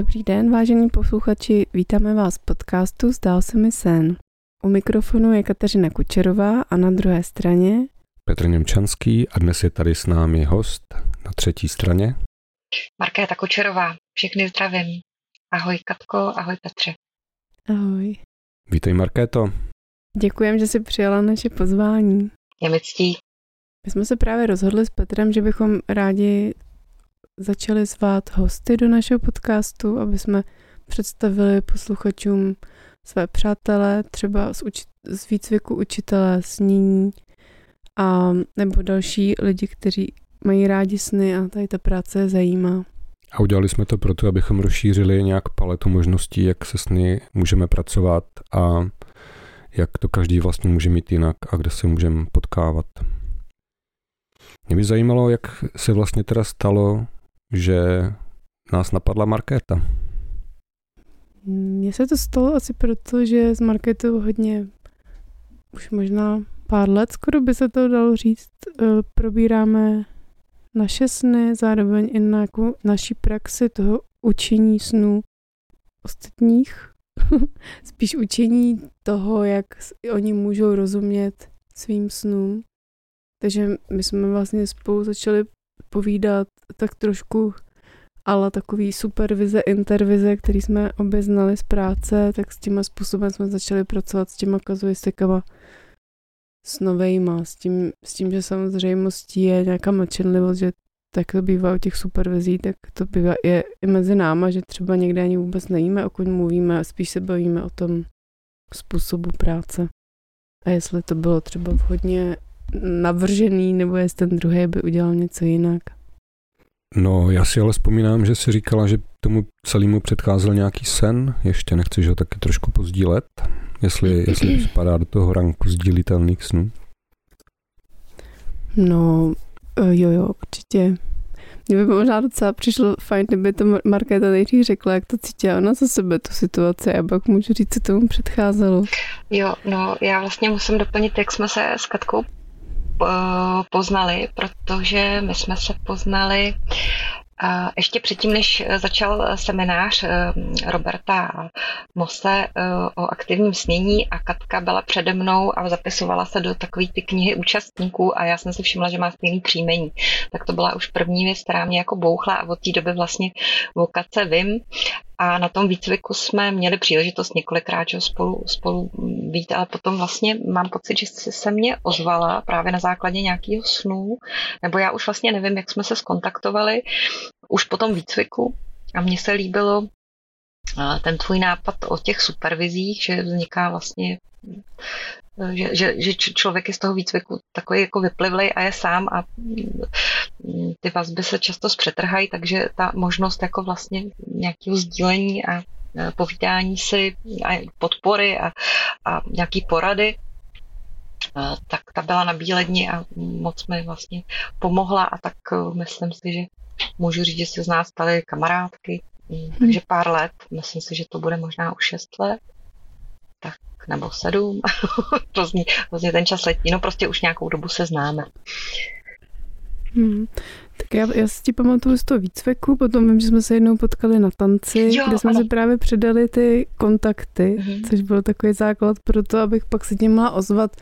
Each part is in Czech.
Dobrý den, vážení posluchači, vítáme vás v podcastu Zdál se mi sen. U mikrofonu je Kateřina Kučerová a na druhé straně Petr Němčanský a dnes je tady s námi host na třetí straně. Markéta Kučerová, všechny zdravím. Ahoj Katko, ahoj Petře. Ahoj. Vítej Markéto. Děkujem, že jsi přijala naše pozvání. Je mi ctí. My jsme se právě rozhodli s Petrem, že bychom rádi začali zvát hosty do našeho podcastu, aby jsme představili posluchačům své přátelé, třeba z, uči- z výcviku učitele, snění a nebo další lidi, kteří mají rádi sny a tady ta práce je zajímá. A udělali jsme to proto, abychom rozšířili nějak paletu možností, jak se sny můžeme pracovat a jak to každý vlastně může mít jinak a kde se můžeme potkávat. Mě by zajímalo, jak se vlastně teda stalo, že nás napadla Markéta. Mně se to stalo asi proto, že s Marketou hodně, už možná pár let, skoro by se to dalo říct, eh, probíráme naše sny, zároveň i na jako naší praxi toho učení snů ostatních. Spíš učení toho, jak oni můžou rozumět svým snům. Takže my jsme vlastně spolu začali povídat tak trošku ale takový supervize, intervize, který jsme obě znali z práce, tak s tím způsobem jsme začali pracovat s těma kazuistikama s novejma, s tím, s tím, že samozřejmostí je nějaká mlčenlivost, že tak to bývá u těch supervizí, tak to bývá je i mezi náma, že třeba někde ani vůbec nevíme, o kom mluvíme, a spíš se bavíme o tom způsobu práce. A jestli to bylo třeba vhodně navržený, nebo jestli ten druhý by udělal něco jinak. No, já si ale vzpomínám, že si říkala, že tomu celému předcházel nějaký sen. Ještě nechceš ho taky trošku pozdílet? Jestli, jestli spadá do toho ranku sdílitelných snů? No, eh, jo, jo, určitě. Mně by možná docela přišlo fajn, kdyby to Markéta nejdřív řekla, jak to cítila ona za sebe, tu situaci, a pak můžu říct, co tomu předcházelo. Jo, no já vlastně musím doplnit, jak jsme se s Katkou poznali, protože my jsme se poznali ještě předtím, než začal seminář eh, Roberta Mose o aktivním snění a Katka byla přede mnou a zapisovala se do takové ty knihy účastníků a já jsem si všimla, že má stejný příjmení. Tak to byla už první věc, která mě jako bouchla a od té doby vlastně o Katce vím a na tom výcviku jsme měli příležitost několikrát že spolu, spolu být, ale potom vlastně mám pocit, že se mě ozvala právě na základě nějakého snu, nebo já už vlastně nevím, jak jsme se skontaktovali už po tom výcviku. A mně se líbilo ten tvůj nápad o těch supervizích, že vzniká vlastně že, že, že člověk je z toho výcviku takový jako vyplivlej a je sám a mm, ty vazby se často zpřetrhají, takže ta možnost jako vlastně nějakého sdílení a povídání si a podpory a, a nějaký porady, tak ta byla na bíledni a moc mi vlastně pomohla a tak e, myslím si, že můžu říct, že se z nás staly kamarádky, takže pár let, myslím si, že to bude možná už šest let nebo sedm, různě, různě ten čas letí, no prostě už nějakou dobu se známe. Hmm. Tak já, já si ti pamatuju z toho výcviku, potom vím, že jsme se jednou potkali na tanci, jo, kde jsme ano. si právě předali ty kontakty, mm-hmm. což byl takový základ pro to, abych pak se tím mohla ozvat,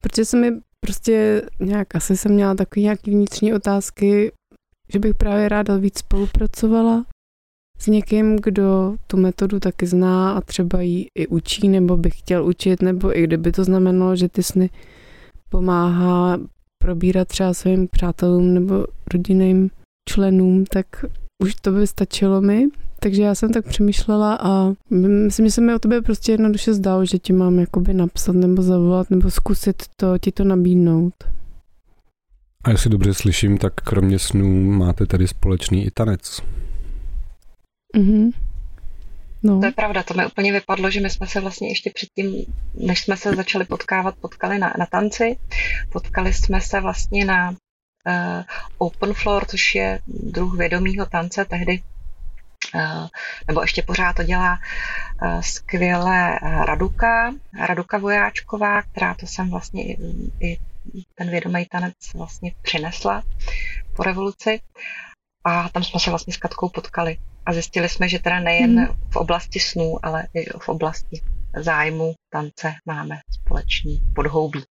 protože se mi prostě nějak, asi jsem měla takový nějaký vnitřní otázky, že bych právě ráda víc spolupracovala s někým, kdo tu metodu taky zná a třeba ji i učí, nebo by chtěl učit, nebo i kdyby to znamenalo, že ty sny pomáhá probírat třeba svým přátelům nebo rodinným členům, tak už to by stačilo mi. Takže já jsem tak přemýšlela a myslím, že se mi o tebe prostě jednoduše zdalo, že ti mám jakoby napsat nebo zavolat nebo zkusit to, ti to nabídnout. A jestli dobře slyším, tak kromě snů máte tady společný i tanec. Mm-hmm. No. To je pravda, to mi úplně vypadlo, že my jsme se vlastně ještě předtím, než jsme se začali potkávat, potkali na, na tanci. Potkali jsme se vlastně na uh, open floor, což je druh vědomího tance, tehdy uh, nebo ještě pořád to dělá uh, skvěle Raduka, Raduka Vojáčková, která to jsem vlastně i, i ten vědomý tanec vlastně přinesla po revoluci. A tam jsme se vlastně s Katkou potkali. a zjistili jsme, že teda nejen hmm. v oblasti snů, ale i v oblasti zájmu tance máme společný podhoubí.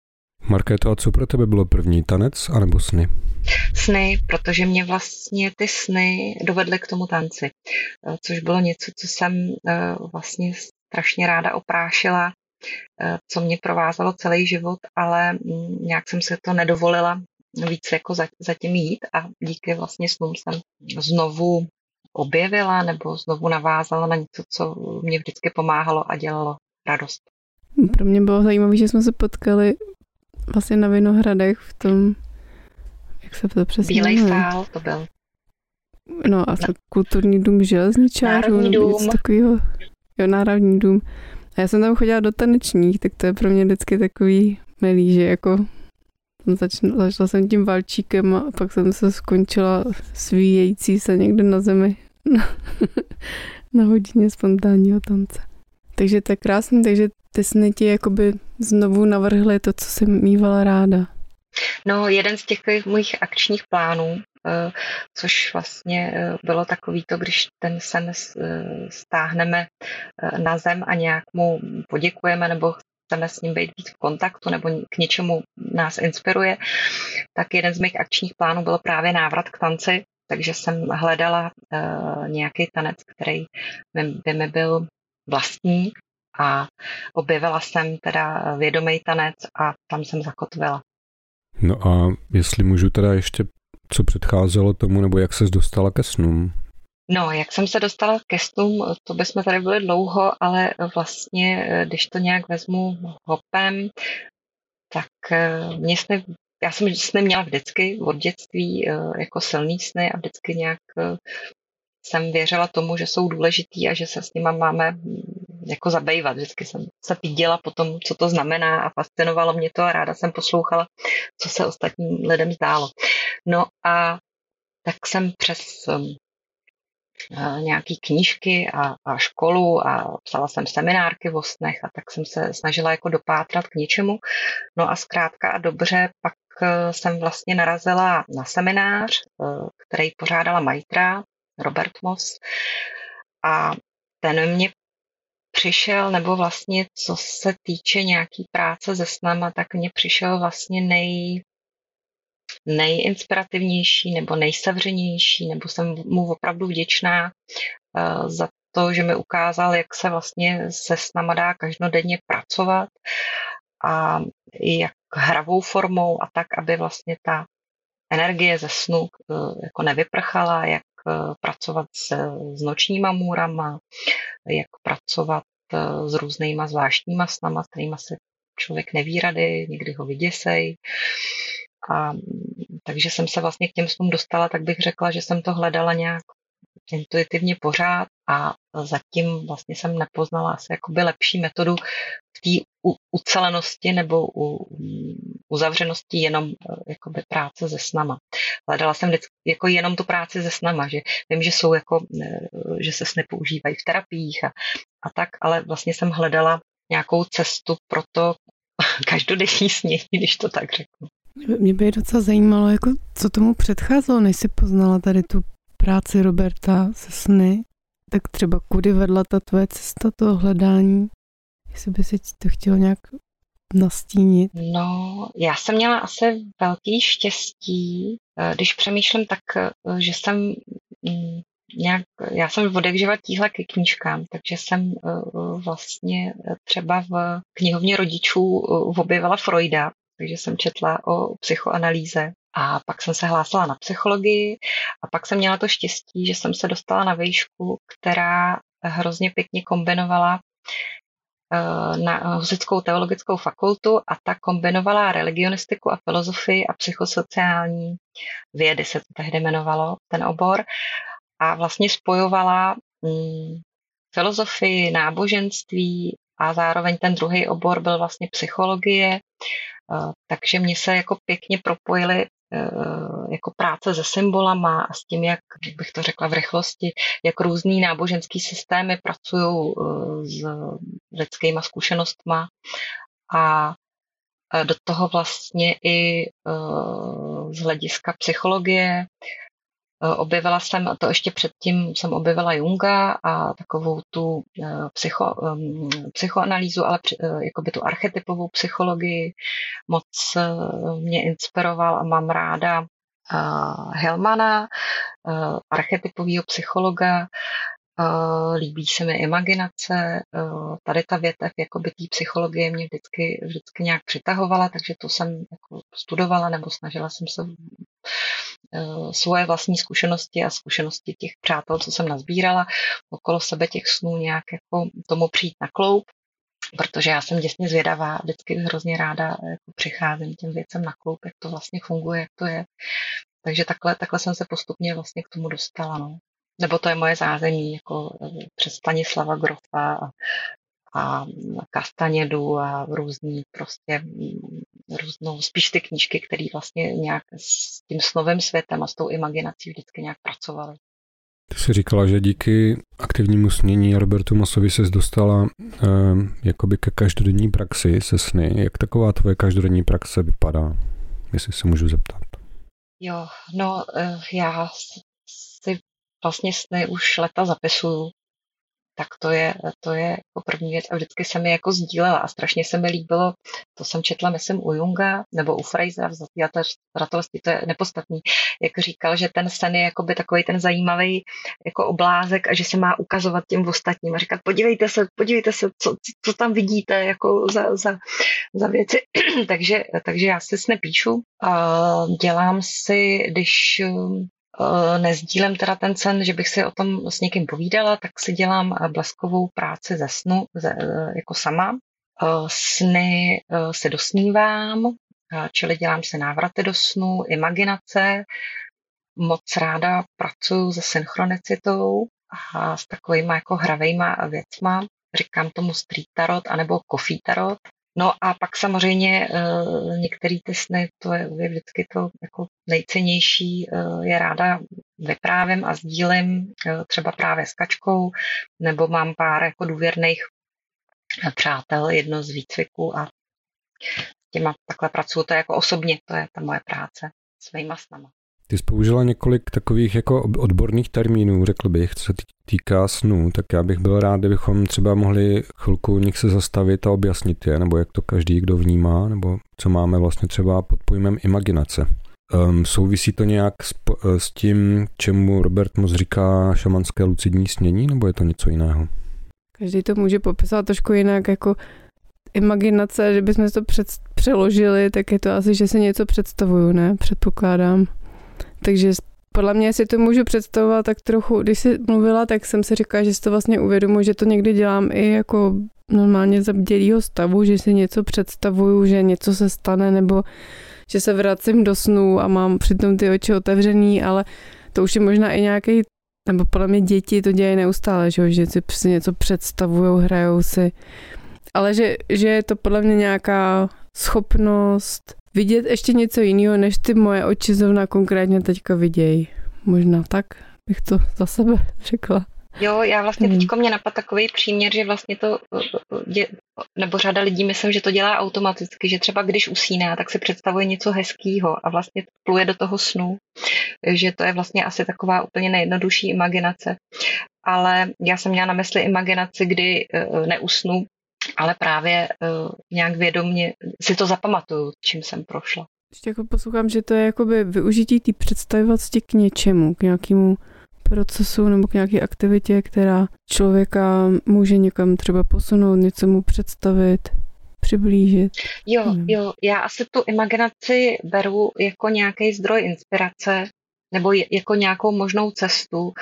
Markéto, a co pro tebe bylo první, tanec anebo sny? Sny, protože mě vlastně ty sny dovedly k tomu tanci, eh, což bylo něco, co jsem eh, vlastně strašně ráda oprášila, eh, co mě provázalo celý život, ale mm, nějak jsem se to nedovolila víc jako zatím jít a díky vlastně snům jsem znovu objevila nebo znovu navázala na něco, co mě vždycky pomáhalo a dělalo radost. Pro mě bylo zajímavé, že jsme se potkali vlastně na Vinohradech v tom, jak se to přesně Bílej sál to byl. No a to kulturní dům železničářů. Národní dům. Takovýho, jo, Národní dům. A já jsem tam chodila do tanečních, tak to je pro mě vždycky takový milý, že jako začala, začala jsem tím valčíkem a pak jsem se skončila svíjející se někde na zemi na, hodině spontánního tance. Takže to je krásný, takže ty sny ti jakoby znovu navrhly to, co jsem mývala ráda. No, jeden z těch mojich akčních plánů, eh, což vlastně eh, bylo takový to, když ten sen eh, stáhneme na zem a nějak mu poděkujeme nebo chceme s ním být v kontaktu nebo k něčemu nás inspiruje, tak jeden z mých akčních plánů byl právě návrat k tanci, takže jsem hledala nějaký tanec, který by mi byl vlastní a objevila jsem teda vědomý tanec a tam jsem zakotvila. No a jestli můžu teda ještě, co předcházelo tomu, nebo jak se dostala ke snům? No, jak jsem se dostala ke snům, to bychom tady byli dlouho, ale vlastně, když to nějak vezmu hopem, tak eh, mě sny, já jsem sny měla vždycky od dětství eh, jako silný sny a vždycky nějak eh, jsem věřila tomu, že jsou důležitý a že se s nima máme jako zabývat. Vždycky jsem se píděla po tom, co to znamená a fascinovalo mě to a ráda jsem poslouchala, co se ostatním lidem zdálo. No a tak jsem přes um, nějaký knížky a, a školu a psala jsem seminárky v snech a tak jsem se snažila jako dopátrat k něčemu. No a zkrátka a dobře pak uh, jsem vlastně narazila na seminář, uh, který pořádala Majtra, Robert Moss. A ten mě přišel, nebo vlastně co se týče nějaký práce se snama, tak mě přišel vlastně nej, nejinspirativnější nebo nejsevřenější, nebo jsem mu opravdu vděčná uh, za to, že mi ukázal, jak se vlastně se snama dá každodenně pracovat a jak hravou formou a tak, aby vlastně ta energie ze snu uh, jako nevyprchala, jak uh, pracovat s, s nočníma můrama, jak pracovat eh, s různýma zvláštníma snama, s kterými se člověk neví rady, někdy ho vyděsej. A, takže jsem se vlastně k těm snům dostala, tak bych řekla, že jsem to hledala nějak intuitivně pořád a zatím vlastně jsem nepoznala asi jakoby lepší metodu v té ucelenosti nebo u, uzavřenosti jenom eh, jakoby práce se snama. Hledala jsem vždycky jako jenom tu práci se snama, že vím, že jsou jako, eh, že se sny používají v terapiích a, a tak, ale vlastně jsem hledala nějakou cestu pro to každodenní snění, když to tak řeknu. Mě by docela zajímalo, jako, co tomu předcházelo, než jsi poznala tady tu práci Roberta se sny, tak třeba kudy vedla ta tvoje cesta toho hledání? Jestli by si to chtělo nějak nastínit? No, já jsem měla asi velký štěstí, eh, když přemýšlím tak, eh, že jsem mm, nějak, já jsem od živa tíhla ke knížkám, takže jsem eh, vlastně třeba v knihovně rodičů objevila Freuda, takže jsem četla o psychoanalýze a pak jsem se hlásila na psychologii a pak jsem měla to štěstí, že jsem se dostala na výšku, která hrozně pěkně kombinovala eh, na Husickou teologickou fakultu a ta kombinovala religionistiku a filozofii a psychosociální vědy se to tehdy jmenovalo, ten obor. A vlastně spojovala mm, filozofii, náboženství a zároveň ten druhý obor byl vlastně psychologie, takže mě se jako pěkně propojily Eh, jako práce se symbolama a s tím, jak, bych to řekla v rychlosti, jak různý náboženský systémy pracují eh, s lidskýma zkušenostma. A do toho vlastně i z hlediska psychologie Objevila jsem, to ještě předtím jsem objevila Junga a takovou tu psycho, psychoanalýzu, ale jakoby tu archetypovou psychologii. Moc mě inspiroval a mám ráda Helmana, archetypového psychologa, líbí se mi imaginace, tady ta větev jakoby té psychologie mě vždycky, vždycky nějak přitahovala, takže to jsem jako studovala nebo snažila jsem se svoje vlastní zkušenosti a zkušenosti těch přátel, co jsem nazbírala okolo sebe těch snů nějak jako tomu přijít na kloup protože já jsem děsně zvědavá, vždycky hrozně ráda jako přicházím těm věcem na kloup, jak to vlastně funguje, jak to je. Takže takhle, takhle jsem se postupně vlastně k tomu dostala. No. Nebo to je moje zázemí, jako eh, přes Stanislava Grofa a, a Kastanědu a různý prostě mm, různou, spíš ty knížky, které vlastně nějak s tím snovým světem a s tou imaginací vždycky nějak pracovaly. Ty jsi říkala, že díky aktivnímu snění Robertu Masovi se dostala eh, jakoby ke každodenní praxi se sny. Jak taková tvoje každodenní praxe vypadá, jestli se můžu zeptat? Jo, no eh, já si vlastně sny už leta zapisuju tak to je, to je jako první věc a vždycky se mi jako sdílela a strašně se mi líbilo, to jsem četla, myslím, u Junga nebo u Frasera v zratelství, to je nepostatný, jak říkal, že ten sen je jakoby takový ten zajímavý jako oblázek a že se má ukazovat těm ostatním a říkat, podívejte se, podívejte se, co, co tam vidíte jako za, za, za věci. takže, takže já si sny píšu a dělám si, když nezdílem teda ten sen, že bych si o tom s někým povídala, tak si dělám eh, bleskovou práci ze snu ze, eh, jako sama. Sny se dosnívám, čili dělám si návraty do snu, imaginace. Moc ráda pracuji se synchronicitou a s takovými jako hravejma věcma. Říkám tomu street tarot anebo coffee tarot. No a pak samozřejmě uh, některé ty sny, to je, je vždycky to jako nejcennější, uh, je ráda vyprávím a sdílím, uh, třeba právě s kačkou, nebo mám pár jako důvěrných přátel, jedno z výcviků a těma takhle pracuju, to je jako osobně, to je ta moje práce s mýma snama. Ty jsi použila několik takových jako odborných termínů, řekl bych, co se týká snů, tak já bych byl rád, kdybychom třeba mohli chvilku nich se zastavit a objasnit je, nebo jak to každý, kdo vnímá, nebo co máme vlastně třeba pod pojmem imaginace. Um, souvisí to nějak s, s tím, čemu Robert moc říká šamanské lucidní snění, nebo je to něco jiného? Každý to může popisat trošku jinak, jako imaginace, že bychom to před, přeložili, tak je to asi, že si něco představuju, ne? Předpokládám. Takže podle mě si to můžu představovat tak trochu, když jsi mluvila, tak jsem si říkala, že si to vlastně uvědomuji, že to někdy dělám i jako normálně za bdělýho stavu, že si něco představuju, že něco se stane, nebo že se vracím do snu a mám přitom ty oči otevřený, ale to už je možná i nějaký, nebo podle mě děti to dělají neustále, že, že si něco představují, hrajou si, ale že, že je to podle mě nějaká schopnost vidět ještě něco jiného, než ty moje oči zrovna konkrétně teďka vidějí. Možná tak bych to za sebe řekla. Jo, já vlastně hmm. teďko mě napadl takový příměr, že vlastně to, dě, nebo řada lidí myslím, že to dělá automaticky, že třeba když usíná, tak si představuje něco hezkého a vlastně pluje do toho snu, že to je vlastně asi taková úplně nejjednodušší imaginace. Ale já jsem měla na mysli imaginaci, kdy e, neusnu, ale právě uh, nějak vědomně si to zapamatuju, čím jsem prošla. Ještě jako poslouchám, že to je jakoby využití té představivosti k něčemu, k nějakému procesu nebo k nějaké aktivitě, která člověka může někam třeba posunout, něco mu představit, přiblížit. Jo, hmm. jo, já asi tu imaginaci beru jako nějaký zdroj inspirace nebo jako nějakou možnou cestu,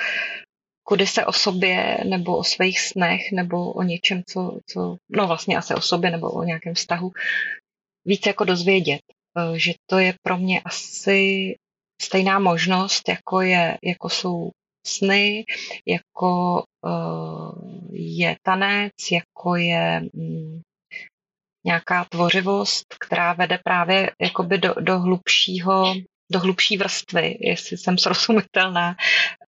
kudy se o sobě nebo o svých snech nebo o něčem, co, co, no vlastně asi o sobě nebo o nějakém vztahu víc jako dozvědět. Eh, že to je pro mě asi stejná možnost, jako, je, jako jsou sny, jako uh, je tanec, jako je um, nějaká tvořivost, která vede právě jakoby do, do hlubšího do hlubší vrstvy, jestli jsem srozumitelná,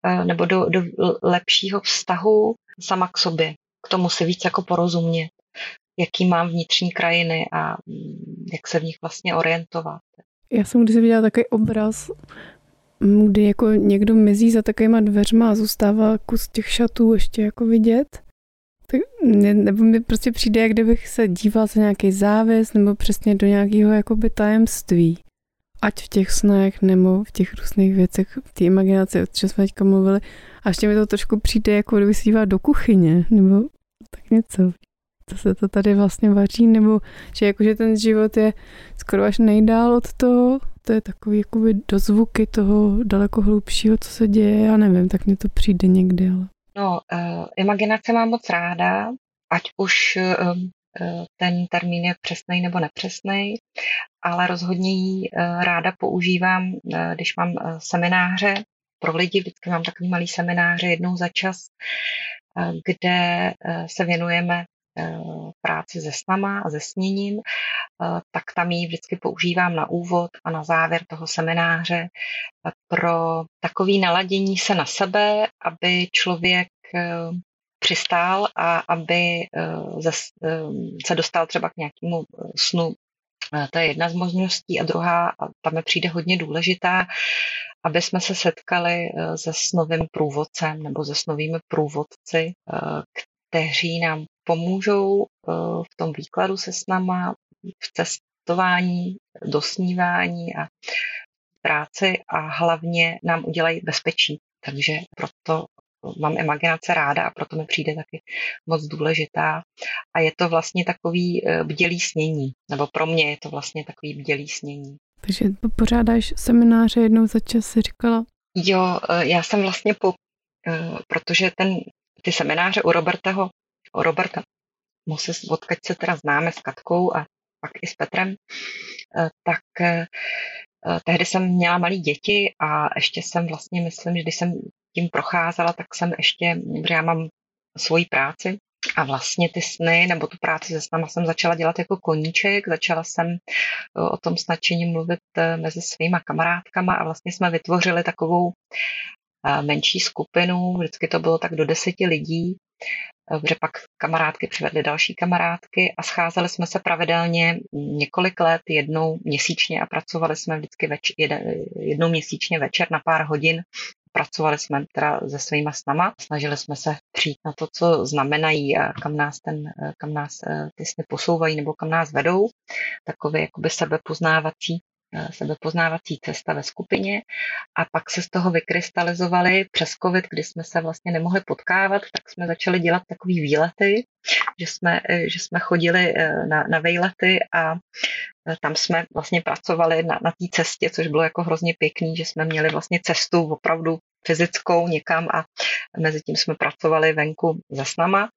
eh, nebo do, do lepšího vztahu sama k sobě. K tomu si víc jako porozumět, jaký mám vnitřní krajiny a mm, jak se v nich vlastně orientovat. Já jsem když viděla takový obraz, kdy jako někdo mizí za takovýma dveřma a zůstává kus těch šatů ještě jako vidět. Tak, nebo mi prostě přijde, jak kdybych se díval za nějaký závěs nebo přesně do nějakého jakoby tajemství. Ať v těch snech nebo v těch různých věcech, v té imaginaci, o čem jsme teďka mluvili. A ještě mi to trošku přijde, jako kdyby se do kuchyně, nebo tak něco. Co se to tady vlastně vaří, nebo že jakože ten život je skoro až nejdál od toho, to je takový jakoby dozvuky toho daleko hlubšího, co se děje, já nevím, tak mně to přijde někdy, ale... No, uh, imaginace mám moc ráda, ať už uh, ten termín je přesný nebo nepřesný, ale rozhodně ji ráda používám, když mám semináře pro lidi. Vždycky mám takový malý semináře jednou za čas, kde se věnujeme práci se snama a se sněním, tak tam ji vždycky používám na úvod a na závěr toho semináře pro takový naladění se na sebe, aby člověk přistál a aby se dostal třeba k nějakému snu. To je jedna z možností a druhá, a tam mi přijde hodně důležitá, aby jsme se setkali se snovým průvodcem nebo se snovými průvodci, kteří nám pomůžou v tom výkladu se s náma, v cestování, dosnívání a práci a hlavně nám udělají bezpečí. Takže proto mám imaginace ráda a proto mi přijde taky moc důležitá. A je to vlastně takový e, bdělý snění, nebo pro mě je to vlastně takový bdělý snění. Takže pořádáš semináře jednou za čas, si říkala? Jo, e, já jsem vlastně po, e, protože ten, ty semináře u Robertaho, u Roberta Moses, odkaď se teda známe s Katkou a pak i s Petrem, tak tehdy jsem měla malé děti a ještě jsem vlastně, myslím, že když jsem tím procházela, tak jsem ještě, že já mám svoji práci a vlastně ty sny nebo tu práci se snama jsem začala dělat jako koníček, začala jsem e, o tom s nadšením mluvit e, mezi svýma kamarádkama a vlastně jsme vytvořili takovou e, menší skupinu, vždycky to bylo tak do deseti lidí, protože pak kamarádky přivedly další kamarádky a scházeli jsme se pravidelně několik let, jednou měsíčně a pracovali jsme vždycky več, jednou měsíčně večer na pár hodin pracovali jsme teda se svýma snama, snažili jsme se přijít na to, co znamenají a kam nás, ten, kam nás eh, ty sny posouvají nebo kam nás vedou. Takové jakoby sebepoznávací eh, sebepoznávací cesta ve skupině a pak se z toho vykrystalizovali přes covid, kdy jsme se vlastně nemohli potkávat, tak jsme začali dělat takový výlety, že jsme, eh, že jsme chodili na, na výlety a tam jsme vlastně pracovali na, na té cestě, což bylo jako hrozně pěkný, že jsme měli vlastně cestu opravdu fyzickou někam a mezi tím jsme pracovali venku za snama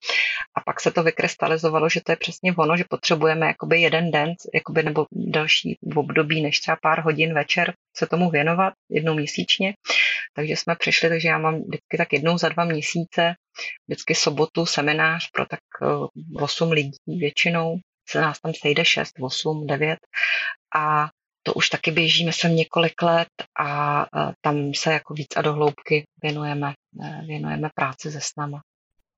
a pak se to vykrystalizovalo, že to je přesně ono, že potřebujeme jakoby jeden den jakoby, nebo další období než třeba pár hodin večer se tomu věnovat jednou měsíčně. Takže jsme přišli, takže já mám vždycky tak jednou za dva měsíce, vždycky sobotu seminář pro tak 8 eh, lidí většinou se nás tam sejde 6, 8, 9 a to už taky běžíme sem několik let a tam se jako víc a dohloubky věnujeme, e, věnujeme práci se snama.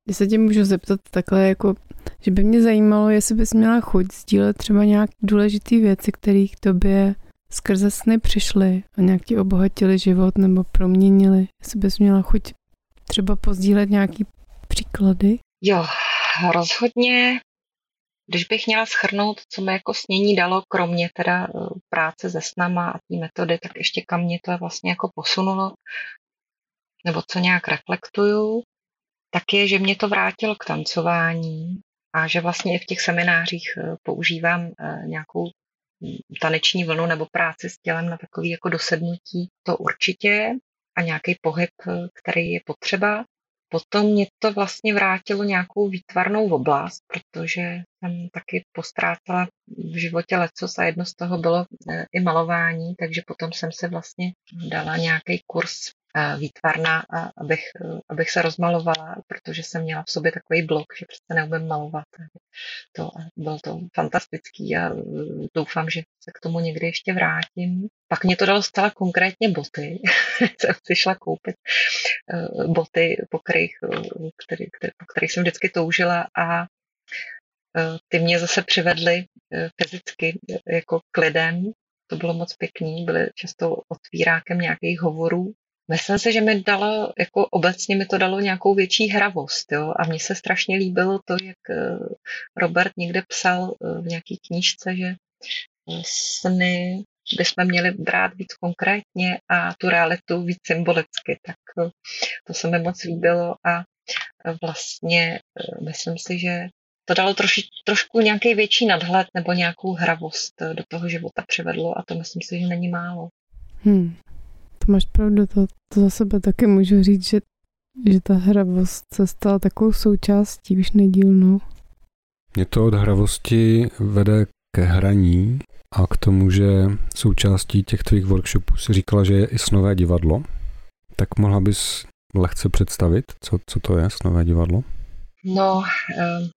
Když se tě můžu zeptat takhle, jako, že by mě zajímalo, jestli bys měla chuť sdílet třeba nějaké důležité věci, které k tobě skrze sny přišly a nějak ti obohatili život nebo proměnili. Jestli bys měla chuť třeba pozdílet nějaký příklady? Jo, rozhodně když bych měla schrnout, co mi jako snění dalo, kromě teda eh, práce se snama a té metody, tak ještě kam mě to vlastně jako posunulo, nebo co nějak reflektuju, tak je, že mě to vrátilo k tancování a že vlastně i v těch seminářích eh, používám eh, nějakou hm, taneční vlnu nebo práci s tělem na takový jako dosednutí, to určitě a nějaký pohyb, který je potřeba. Potom mě to vlastně vrátilo nějakou výtvarnou oblast, protože jsem taky postrácela v životě lecos a jedno z toho bylo e, i malování, takže potom jsem se vlastně dala nějaký kurz výtvarná, abych, abych se rozmalovala, protože jsem měla v sobě takový blok, že přece neumím malovat. To, bylo to fantastický a doufám, že se k tomu někdy ještě vrátím. Pak mě to dalo zcela konkrétně boty. jsem si šla koupit eh, boty, po kterých, který, který, po kterých jsem vždycky toužila a eh, ty mě zase přivedly eh, fyzicky jako k lidem, to bylo moc pěkný, byly často otvírákem nějakých hovorů. Myslím si, že mi dalo, jako obecně mi to dalo nějakou větší hravost, jo, a mně se strašně líbilo to, jak eh, Robert někde psal v nějaký knížce, že sny bychom měli brát víc konkrétně a tu realitu víc symbolicky, tak to se mi moc líbilo a vlastně myslím si, že to dalo troši, trošku nějaký větší nadhled nebo nějakou hravost do toho života přivedlo a to myslím si, že není málo. Hmm. Máš pravdu, to, to za sebe taky můžu říct, že, že ta hravost se stala takovou součástí už nedílnou. Mě to od hravosti vede ke hraní a k tomu, že součástí těch tvých workshopů si říkala, že je i snové divadlo. Tak mohla bys lehce představit, co, co to je snové divadlo? No, ehm,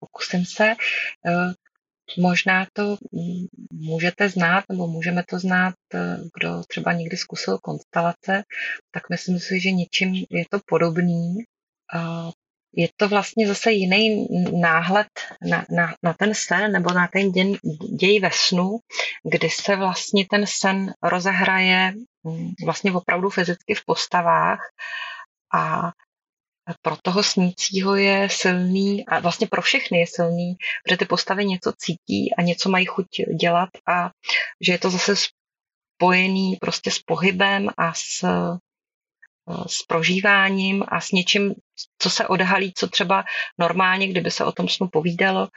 pokusím se. Možná to můžete znát, nebo můžeme to znát, eh, kdo třeba někdy zkusil konstelace, tak myslím si, že něčím je to podobný. Je to vlastně zase jiný náhled na, na, na ten sen nebo na ten děj, děj ve snu, kdy se vlastně ten sen rozehraje mm, vlastně opravdu fyzicky v postavách a pro toho snícího je silný a vlastně pro všechny je silný, protože ty postavy něco cítí a něco mají chuť dělat a že je to zase spojený prostě s pohybem a s, s prožíváním a s něčím, co se odhalí, co třeba normálně, kdyby se o tom snu povídalo,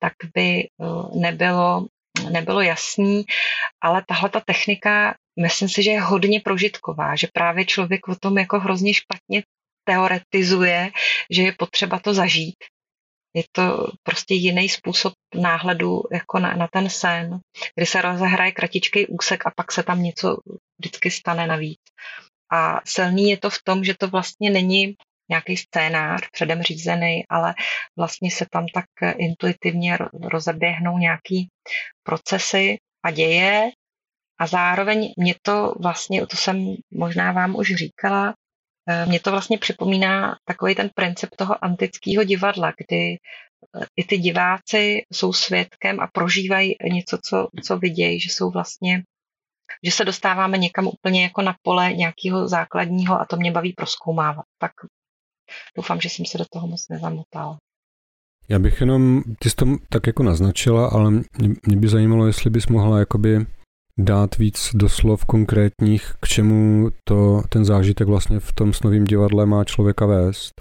tak by eh, nebylo, nebylo jasný, ale tahle ta technika, myslím si, že je hodně prožitková, že právě člověk o tom jako hrozně špatně teoretizuje, že je potřeba to zažít. Je to prostě jiný způsob náhledu jako na, na ten sen, kdy se rozehraje kratičký úsek a pak se tam něco vždycky stane navíc. A silný je to v tom, že to vlastně není nějaký scénář předem řízený, ale vlastně se tam tak intuitivně rozeběhnou nějaký procesy a děje a zároveň mě to vlastně, to jsem možná vám už říkala, mě to vlastně připomíná takový ten princip toho antického divadla, kdy eh, i ty diváci jsou svědkem a prožívají něco, co, co vidějí, že jsou vlastně, že se dostáváme někam úplně jako na pole nějakého základního a to mě baví proskoumávat. Tak doufám, že jsem se do toho moc nezamotala. Já bych jenom, ty jsi to tak jako naznačila, ale mě, mě by zajímalo, jestli bys mohla jakoby dát víc doslov konkrétních, k čemu to, ten zážitek vlastně v tom snovém divadle má člověka vést.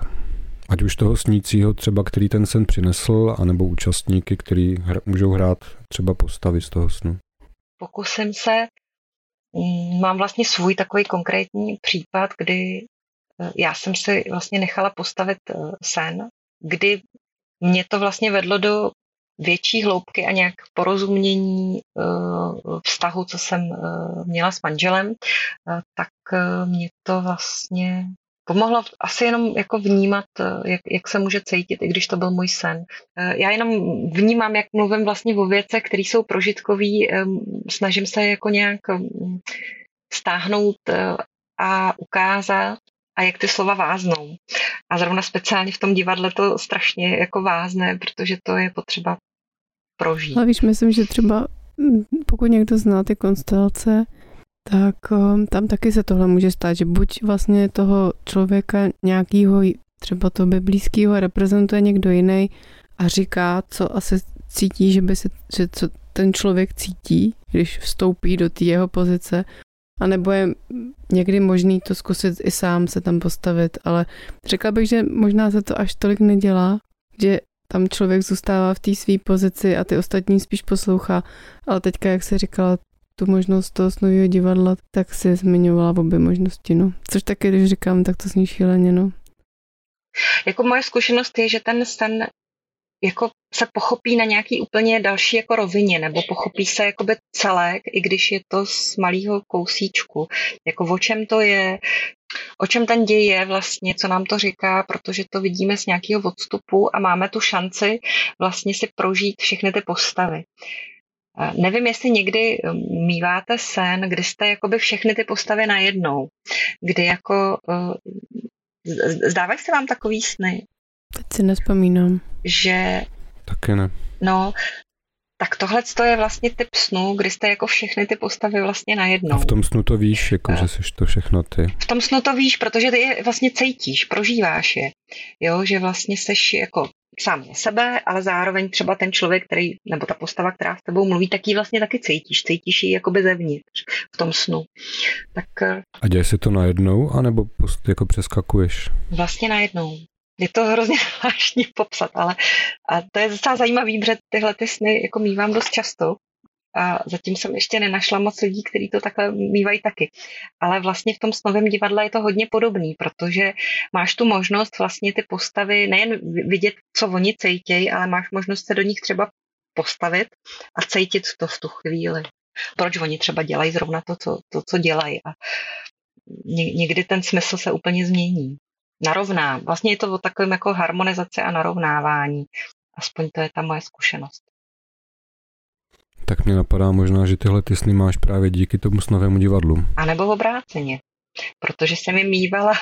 Ať už toho snícího třeba, který ten sen přinesl, anebo účastníky, který hra, můžou hrát třeba postavy z toho snu. Pokusím se, mm, mám vlastně svůj takový konkrétní případ, kdy eh, já jsem si vlastně nechala postavit eh, sen, kdy mě to vlastně vedlo do větší hloubky a nějak porozumění eh, vztahu, co jsem eh, měla s manželem, eh, tak mě to vlastně pomohlo asi jenom jako vnímat, jak, jak se může cítit, i když to byl můj sen. Já jenom vnímám, jak mluvím vlastně o věcech, které jsou prožitkový, snažím se jako nějak stáhnout a ukázat a jak ty slova váznou. A zrovna speciálně v tom divadle to strašně jako vázne, protože to je potřeba prožít. Ale víš, myslím, že třeba mm, pokud někdo zná ty konstelace, tak um, tam taky se tohle může stát, že buď vlastně toho člověka nějakýho třeba to by blízkého reprezentuje někdo jiný a říká, co asi cítí, že by se, že co ten člověk cítí, když vstoupí do té jeho pozice, a nebo je někdy možný to zkusit i sám se tam postavit, ale řekla bych, že možná se to až tolik nedělá, že tam člověk zůstává v té své pozici a ty ostatní spíš poslouchá. Ale teďka, jak se říkala, tu možnost toho snového divadla, tak si zmiňovala obě možnosti, no. Což taky, když říkám, tak to zní šíleně, no. Jako moje zkušenost je, že ten sen jako se pochopí na nějaký úplně další jako rovině, nebo pochopí se jakoby celek, i když je to z malého kousíčku. Jako o čem to je, o čem ten děj je vlastně, co nám to říká, protože to vidíme z nějakého odstupu a máme tu šanci vlastně si prožít všechny ty postavy. Nevím, jestli někdy um, míváte sen, kdy jste jakoby všechny ty postavy najednou, kdy jako uh, zdávají se vám takový sny? Teď si nespomínám. Že... Taky ne. No, Tak tohle je vlastně typ snu, kdy jste jako všechny ty postavy vlastně najednou. A v tom snu to víš, jako, že jsi to všechno ty. V tom snu to víš, protože ty je vlastně cítíš, prožíváš je. Jo, že vlastně seš jako sám za sebe, ale zároveň třeba ten člověk, který, nebo ta postava, která s tebou mluví, tak ji vlastně taky cítíš. Cítíš ji jakoby zevnitř v tom snu. Tak, eh, a děje se to najednou, anebo post, jako přeskakuješ? Vlastně najednou. Je to hrozně zvláštní popsat, ale a to je docela zajímavý, protože tyhle ty sny jako mývám dost často. A zatím jsem ještě nenašla moc lidí, kteří to takhle mývají taky. Ale vlastně v tom snovém divadle je to hodně podobný, protože máš tu možnost vlastně ty postavy nejen vidět, co oni cejtějí, ale máš možnost se do nich třeba postavit a cítit to v tu chvíli. Proč oni třeba dělají zrovna to, co, to, co dělají. A někdy ten smysl se úplně změní narovná. Vlastně je to o takovém jako harmonizaci a narovnávání. Aspoň to je ta moje zkušenost. Tak mě napadá možná, že tyhle ty sny máš právě díky tomu snovému divadlu. A nebo obráceně. Protože jsem je mývala,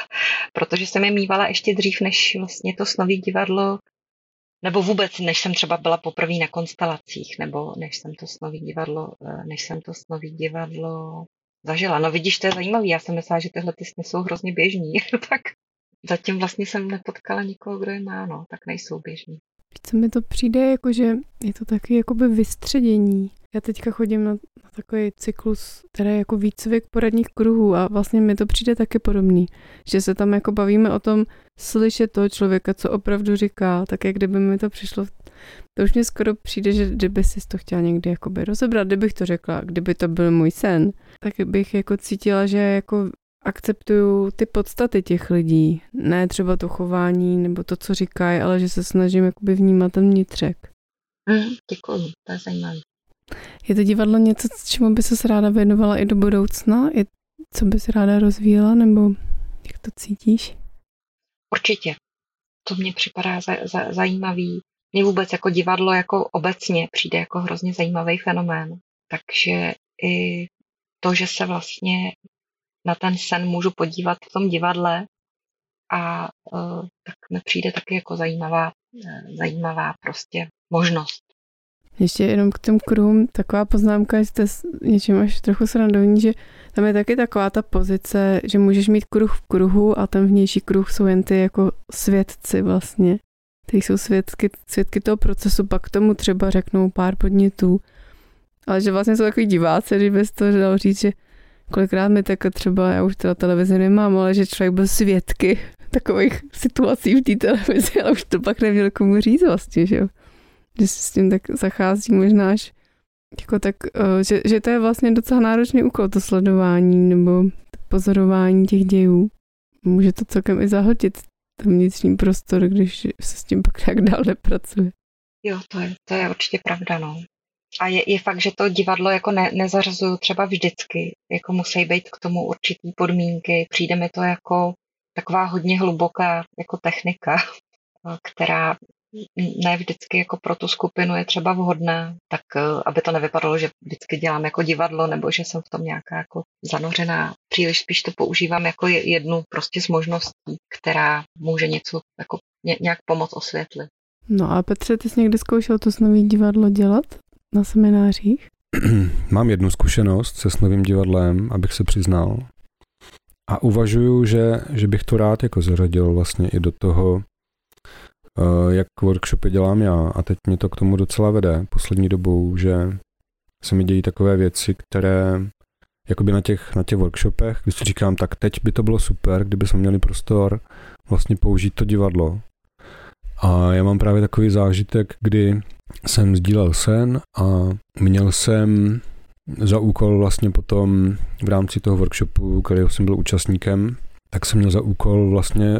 protože jsem je mývala ještě dřív, než vlastně to snový divadlo, nebo vůbec, než jsem třeba byla poprvé na konstelacích, nebo než jsem to snový divadlo, eh, než jsem to snový divadlo zažila. No vidíš, to je zajímavé. Já jsem myslela, že tyhle ty sny jsou hrozně běžní. tak zatím vlastně jsem nepotkala nikoho, kdo je má, no, tak nejsou běžní. Co mi to přijde, jako že je to taky jakoby vystředění. Já teďka chodím na, na takový cyklus, který je jako výcvik poradních kruhů a vlastně mi to přijde taky podobný. Že se tam jako bavíme o tom slyšet toho člověka, co opravdu říká, tak jak kdyby mi to přišlo, to už mě skoro přijde, že kdyby si to chtěla někdy jakoby rozebrat, kdybych to řekla, kdyby to byl můj sen, tak bych jako cítila, že jako akceptuju ty podstaty těch lidí, ne třeba to chování nebo to, co říkají, ale že se snažím jakoby vnímat ten vnitřek. Mm, děkuji, to je zajímavé. Je to divadlo něco, čemu by se ráda věnovala i do budoucna? Je, co bys ráda rozvíjela, nebo jak to cítíš? Určitě. To mně připadá za, za, zajímavý. Mně vůbec jako divadlo jako obecně přijde jako hrozně zajímavý fenomén. Takže i to, že se vlastně na ten sen můžu podívat v tom divadle a uh, tak mi přijde taky jako zajímavá, uh, zajímavá prostě možnost. Ještě jenom k těm kruhům taková poznámka, že jste něčím až trochu srandovní, že tam je taky taková ta pozice, že můžeš mít kruh v kruhu a ten vnější kruh jsou jen ty jako svědci vlastně. Ty jsou svědky, svědky toho procesu, pak k tomu třeba řeknou pár podnětů. Ale že vlastně jsou takový diváci, že bys to dal říct, že kolikrát mi tak třeba, já už teda televizi nemám, ale že člověk byl svědky takových situací v té televizi, ale už to pak neměl komu říct vlastně, že jo. Že s tím tak zachází možná až jako tak, eh, že, že to je vlastně docela náročný úkol, to sledování nebo pozorování těch dějů. Může to celkem i zahltit ten vnitřní prostor, když se s tím pak nějak dál nepracuje. Jo, to je, to je určitě pravda, no. A je, je fakt, že to divadlo jako ne, nezařazuju třeba vždycky, jako musí být k tomu určitý podmínky. Přijde mi to jako taková hodně hluboká jako technika, která ne vždycky jako pro tu skupinu je třeba vhodná, tak eh, aby to nevypadalo, že vždycky dělám jako divadlo nebo že jsem v tom nějaká jako zanořená. Příliš spíš to používám jako jednu prostě z možností, která může něco jako nějak pomoct osvětlit. No a Petře, ty jsi někdy zkoušel to snový divadlo dělat? Na seminářích? Mám jednu zkušenost se snovým divadlem, abych se přiznal. A uvažuju, že, že bych to rád jako zařadil vlastně i do toho, eh, jak workshopy dělám já. A teď mě to k tomu docela vede poslední dobou, že se mi dějí takové věci, které jakoby na těch, na těch workshopech, když si říkám, tak teď by to bylo super, kdyby jsme měli prostor vlastně použít to divadlo. A já mám právě takový zážitek, kdy jsem sdílel sen a měl jsem za úkol vlastně potom v rámci toho workshopu, kterého jsem byl účastníkem, tak jsem měl za úkol vlastně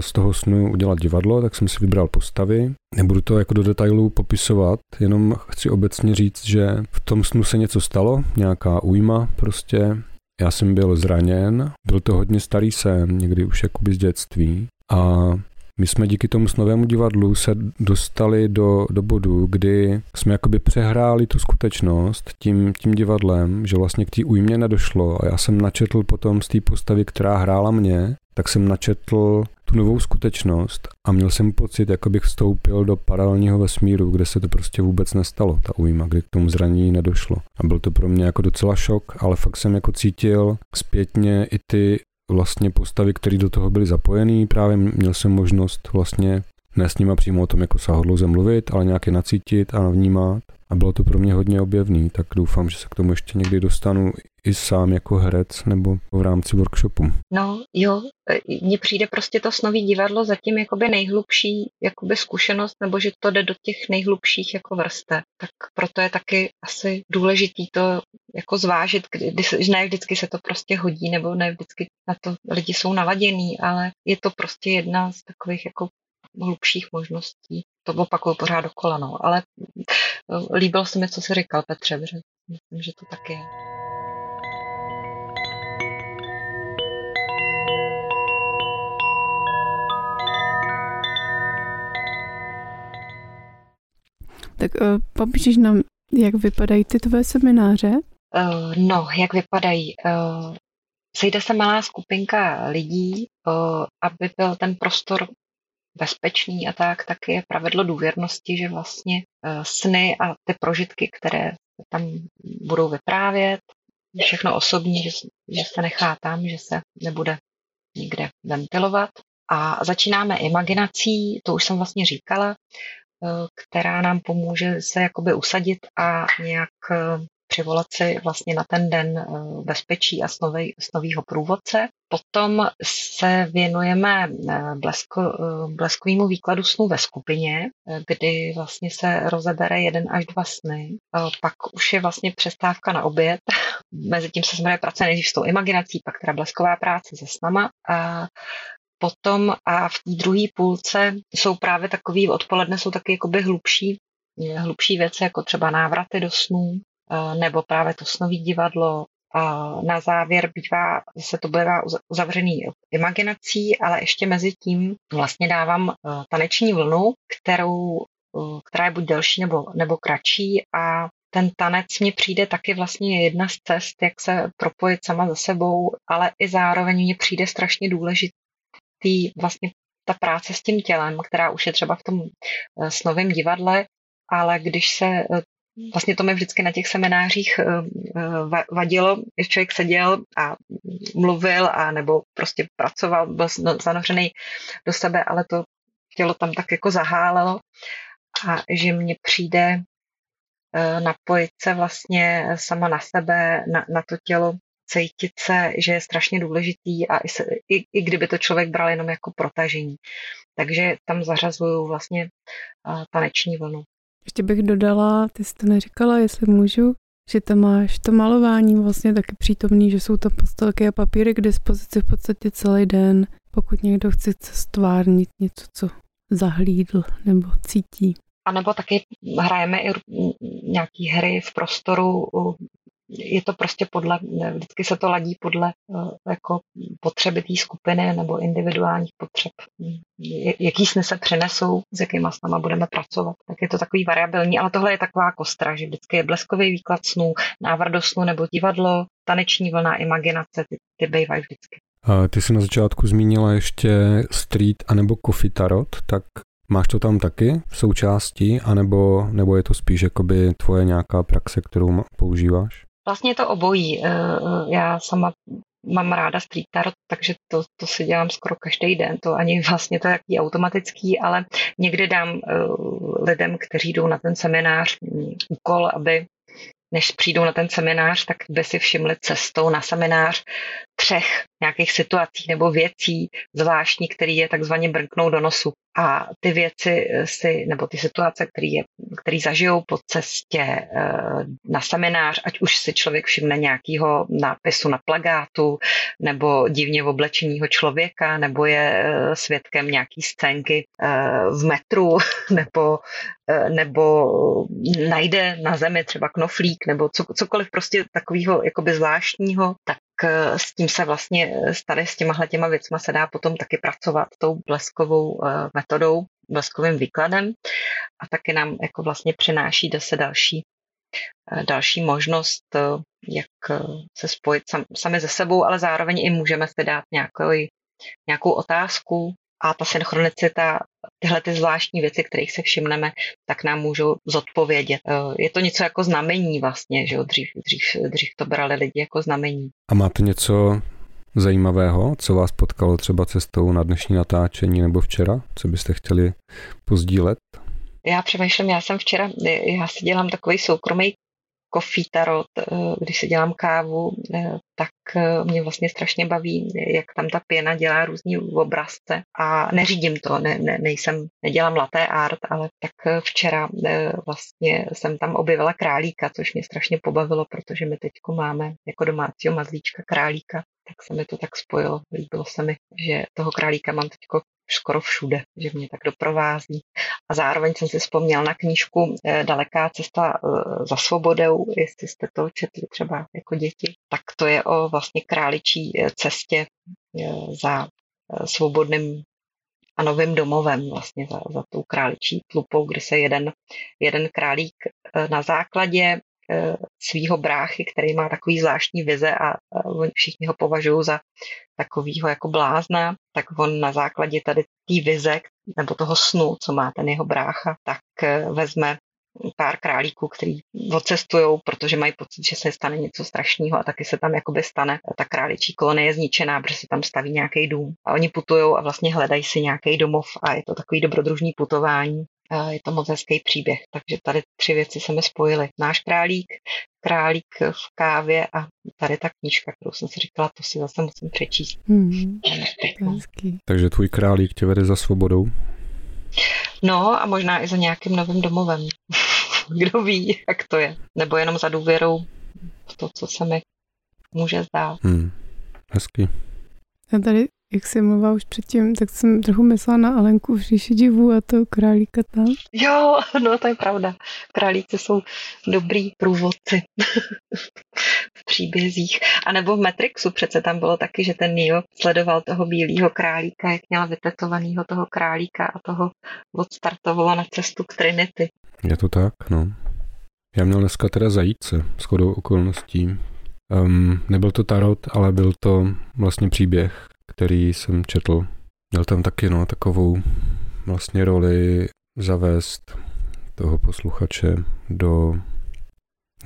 z toho snu udělat divadlo, tak jsem si vybral postavy. Nebudu to jako do detailů popisovat, jenom chci obecně říct, že v tom snu se něco stalo, nějaká újma prostě. Já jsem byl zraněn, byl to hodně starý sen, někdy už jakoby z dětství. A my jsme díky tomu novému divadlu se dostali do, do bodu, kdy jsme jakoby přehráli tu skutečnost tím, tím divadlem, že vlastně k té újmě nedošlo a já jsem načetl potom z té postavy, která hrála mě, tak jsem načetl tu novou skutečnost a měl jsem pocit, jako bych vstoupil do paralelního vesmíru, kde se to prostě vůbec nestalo, ta újma, kdy k tomu zranění nedošlo. A byl to pro mě jako docela šok, ale fakt jsem jako cítil zpětně i ty vlastně postavy, které do toho byly zapojený. Právě měl jsem možnost vlastně ne s nima přímo o tom jako sahodlouze mluvit, ale nějaké nacítit a navnímat. A bylo to pro mě hodně objevný, tak doufám, že se k tomu ještě někdy dostanu i sám jako herec nebo v rámci workshopu. No jo, e, mně přijde prostě to snový divadlo zatím jakoby nejhlubší jakoby zkušenost, nebo že to jde do těch nejhlubších jako vrstev. Tak proto je taky asi důležitý to jako zvážit, kdy, že ne vždycky se to prostě hodí, nebo ne vždycky na to lidi jsou naladěný, ale je to prostě jedna z takových jako hlubších možností. To opakuju pořád dokola, no. Ale e, líbilo se mi, co jsi říkal, Petře, že myslím, že to tak je. Tak uh, popíšeš nám, jak vypadají ty tvoje semináře? Uh, no, jak vypadají? Uh, sejde se malá skupinka lidí, aby byl ten prostor bezpečný a tak, tak je pravidlo důvěrnosti, že vlastně uh, sny a ty prožitky, které tam budou vyprávět, všechno osobní, že, že se nechá tam, že se nebude nikde ventilovat. A začínáme imaginací, to už jsem vlastně říkala, Eh, která nám pomůže se jakoby usadit a nějak eh, přivolat si vlastně na ten den eh, bezpečí a snový, snovýho průvodce. Potom se věnujeme blesko, bleskovému výkladu snů ve skupině, kdy vlastně se rozebere jeden až dva sny. Pak už je vlastně přestávka na oběd. Mezitím se jsme pracuje nejdřív s tou imaginací, pak teda blesková práce se snama. A Potom a v té druhé půlce jsou právě takový, odpoledne jsou taky jakoby hlubší, hlubší věci, jako třeba návraty do snů, eh, nebo právě to snový divadlo. A na závěr bývá, se to bývá uzavřený imaginací, ale ještě mezi tím vlastně dávám taneční vlnu, kterou, která je buď delší nebo, nebo kratší a ten tanec mně přijde taky vlastně jedna z cest, jak se propojit sama za sebou, ale i zároveň mně přijde strašně důležitý tý, vlastně ta práce s tím tělem, která už je třeba v tom eh, snovém divadle, ale když se eh, Vlastně to mi vždycky na těch seminářích eh, vadilo, když člověk seděl a mluvil a nebo prostě pracoval, byl zanořený do sebe, ale to tělo tam tak jako zahálelo a že mně přijde napojit se vlastně sama na sebe, na, na to tělo cítit se, že je strašně důležitý a i, se, i, i kdyby to člověk bral jenom jako protažení. Takže tam zařazuju vlastně taneční vlnu. Ještě bych dodala, ty jsi to neříkala, jestli můžu, že tam máš to malování vlastně taky přítomný, že jsou tam postelky a papíry k dispozici v podstatě celý den, pokud někdo chce stvárnit něco, co zahlídl nebo cítí. A nebo taky hrajeme i nějaké hry v prostoru, je to prostě podle, vždycky se to ladí podle eh, jako potřeby té skupiny nebo individuálních potřeb, jaký sny se přenesou, s jakýma snama budeme pracovat. Tak je to takový variabilní, ale tohle je taková kostra, že vždycky je bleskový výklad snů, návrat do snu nebo divadlo, taneční vlna, imaginace, ty, ty bývají vždycky. A ty jsi na začátku zmínila ještě street anebo coffee tarot, tak Máš to tam taky v součástí, anebo, nebo je to spíš jakoby tvoje nějaká praxe, kterou používáš? Vlastně to obojí. Eh, eh, já sama mám ráda street art, takže to, to si dělám skoro každý den. To ani vlastně to je jaký automatický, ale někdy dám uh, lidem, kteří jdou na ten seminář, úkol, aby než přijdou na ten seminář, tak by si všimli cestou na seminář třech nějakých situací nebo věcí zvláštní, který je takzvaně brnknou do nosu. A ty věci si, nebo ty situace, který, je, který zažijou po cestě eh, na seminář, ať už si člověk všimne nějakého nápisu na plagátu, nebo divně oblečeného člověka, nebo je eh, svědkem nějaký scénky eh, v metru, nebo, nebo najde na zemi třeba knoflík, nebo co, cokoliv prostě takového jakoby zvláštního, tak s tím se vlastně eh, tady s těma těma věcma se dá potom taky pracovat tou bleskovou eh, metodou, bleskovým výkladem a taky nám jako vlastně přináší zase další, další možnost, jak se spojit sam, sami ze sebou, ale zároveň i můžeme si dát nějakou, nějakou otázku. A ta synchronicita, tyhle ty zvláštní věci, kterých se všimneme, tak nám můžou zodpovědět. Je to něco jako znamení vlastně, že jo? Dřív, dřív, dřív to brali lidi jako znamení. A máte něco zajímavého, co vás potkalo třeba cestou na dnešní natáčení nebo včera? Co byste chtěli pozdílet? Já přemýšlím, já jsem včera, já si dělám takový soukromý coffee tarot, eh, když si dělám kávu, eh, tak eh, mě vlastně strašně baví, jak tam ta pěna dělá různý obrazce a neřídím to, ne, ne, nejsem, nedělám laté art, ale tak včera vlastně jsem tam objevila králíka, což mě strašně pobavilo, protože my teď máme jako domácího mazlíčka králíka, tak se mi to tak spojilo. Líbilo se mi, že toho králíka mám teď skoro všude, že mě tak doprovází. A zároveň jsem si vzpomněl na knížku eh, Daleká cesta eh, za svobodou, jestli jste to četli třeba jako děti, tak to je o vlastně králičí eh, cestě za svobodným a novým domovem, vlastně za, za tou králičí tlupou, kdy se jeden, jeden králík na základě svého bráchy, který má takový zvláštní vize a všichni ho považují za takového jako blázna, tak on na základě tady té vize nebo toho snu, co má ten jeho brácha, tak eh, vezme pár králíků, který odcestují, protože mají pocit, že se stane něco strašného a taky se tam jakoby stane. Ta králičí kolonie je zničená, protože se tam staví nějaký dům. A oni putují a vlastně hledají si nějaký domov a je to takový dobrodružný putování. Je to moc hezký příběh, takže tady tři věci se mi spojily. Náš králík, králík v kávě a tady ta knížka, kterou jsem si říkala, to si zase musím přečíst. Hmm, takže tvůj králík tě vede za svobodou? No a možná i za nějakým novým domovem. Kdo ví, jak to je. Nebo jenom za důvěrou v to, co se mi může zdát. Hmm. Hezký. Já tady jak jsem mluvila už předtím, tak jsem trochu myslela na Alenku v říši divů a to králíka tam. Jo, no to je pravda. Králíci jsou dobrý průvodci v příbězích. A nebo v Matrixu přece tam bylo taky, že ten Neo sledoval toho bílého králíka, jak měl vytetovaného toho králíka a toho odstartovalo na cestu k Trinity. Je to tak, no. Já měl dneska teda zajíce, s chodou okolností. Um, nebyl to tarot, ale byl to vlastně příběh, který jsem četl. Měl tam taky no, takovou vlastně roli zavést toho posluchače do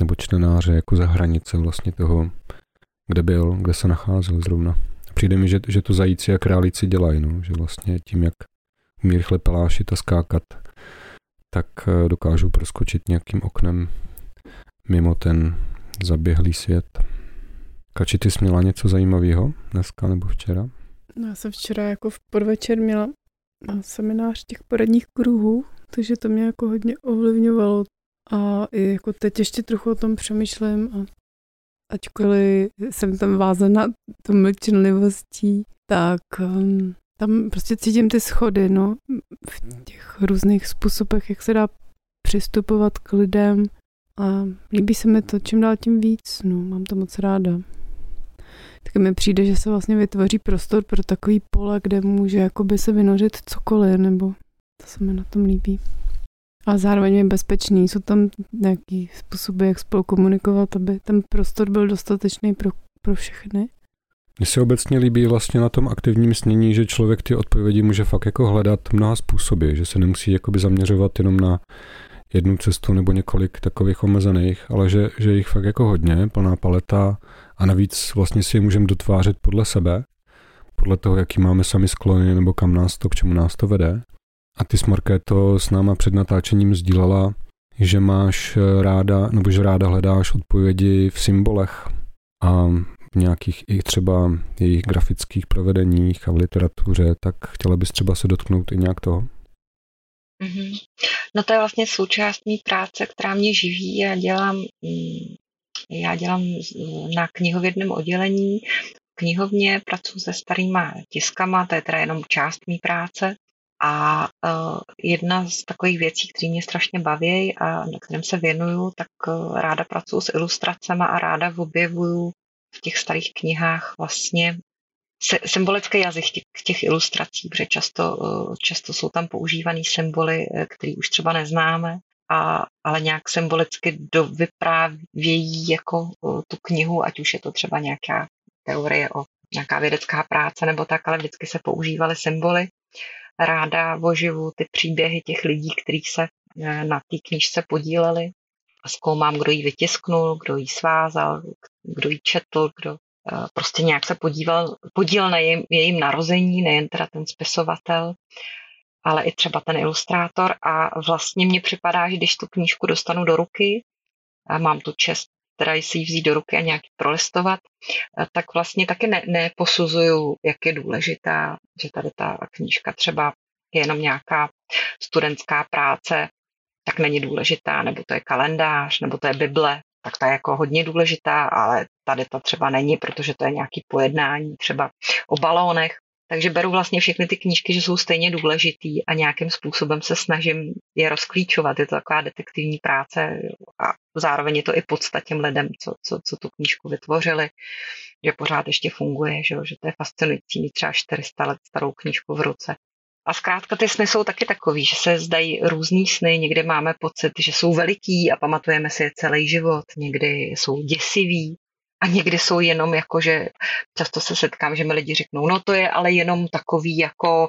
nebo čtenáře jako za hranice vlastně toho, kde byl, kde se nacházel zrovna. Přijde mi, že, že to zajíci a králíci dělají, no, že vlastně tím, jak umí rychle pelášit a skákat, tak eh, dokážou proskočit nějakým oknem mimo ten zaběhlý svět. Kači, ty jsi měla něco zajímavého dneska nebo včera? No, já jsem včera jako v podvečer měla seminář těch poradních kruhů, takže to mě jako hodně ovlivňovalo. A i jako teď ještě trochu o tom přemýšlím a ačkoliv jsem tam vázaná tou mlčenlivostí, tak um, tam prostě cítím ty schody, no, v těch různých způsobech, jak se dá přistupovat k lidem. A líbí se mi to čím dál tím víc, no, mám to moc ráda tak mi přijde, že se vlastně vytvoří prostor pro takový pole, kde může jakoby se vynořit cokoliv, nebo to se mi na tom líbí. A zároveň je bezpečný, jsou tam nějaký způsoby, jak spolu komunikovat, aby ten prostor byl dostatečný pro, pro všechny. Mně se obecně líbí vlastně na tom aktivním snění, že člověk ty odpovědi může fakt jako hledat mnoha způsoby, že se nemusí jakoby zaměřovat jenom na jednu cestu nebo několik takových omezených, ale že, že jich fakt jako hodně, plná paleta a navíc vlastně si je můžeme dotvářet podle sebe, podle toho, jaký máme sami sklony nebo kam nás to, k čemu nás to vede. A ty Smorké to s náma před natáčením sdílela, že máš ráda, nebo že ráda hledáš odpovědi v symbolech a v nějakých i třeba jejich grafických provedeních a v literatuře, tak chtěla bys třeba se dotknout i nějak toho? Mm-hmm. No to je vlastně součást mý práce, která mě živí. Já dělám, mm, já dělám na knihovědném oddělení knihovně, pracuji se starýma tiskama, to je teda jenom část mý práce. A uh, jedna z takových věcí, které mě strašně baví a na kterém se věnuju, tak uh, ráda pracuji s ilustracemi a ráda objevuju v těch starých knihách vlastně symbolický jazyk těch, těch ilustrací, protože často, eh, často jsou tam používané symboly, eh, které už třeba neznáme, a, ale nějak symbolicky dovyprávějí jako eh, tu knihu, ať už je to třeba nějaká teorie o nějaká vědecká práce nebo tak, ale vždycky se používaly symboly. Ráda oživu ty příběhy těch lidí, kteří se na té knižce podíleli. A zkoumám, kdo ji vytisknul, kdo ji svázal, kdo ji četl, kdo prostě nějak se podíval, podíl na jejím, jejím narození, nejen teda ten spisovatel, ale i třeba ten ilustrátor. A vlastně mně připadá, že když tu knížku dostanu do ruky, a mám tu čest teda si ji vzít do ruky a nějak prolistovat, tak vlastně taky ne, neposuzuju, jak je důležitá, že tady ta knížka třeba je jenom nějaká studentská práce, tak není důležitá, nebo to je kalendář, nebo to je Bible, tak ta je jako hodně důležitá, ale tady ta třeba není, protože to je nějaký pojednání třeba o balónech, takže beru vlastně všechny ty knížky, že jsou stejně důležitý a nějakým způsobem se snažím je rozklíčovat. Je to taková detektivní práce a zároveň je to i podsta těm lidem, co, co, co tu knížku vytvořili, že pořád ještě funguje, že, že to je fascinující mít třeba 400 let starou knížku v ruce. A zkrátka ty sny jsou taky takový, že se zdají různý sny, někdy máme pocit, že jsou veliký a pamatujeme si je celý život, někdy jsou děsivý, a někdy jsou jenom jako, že často se setkám, že mi lidi řeknou, no to je ale jenom takový jako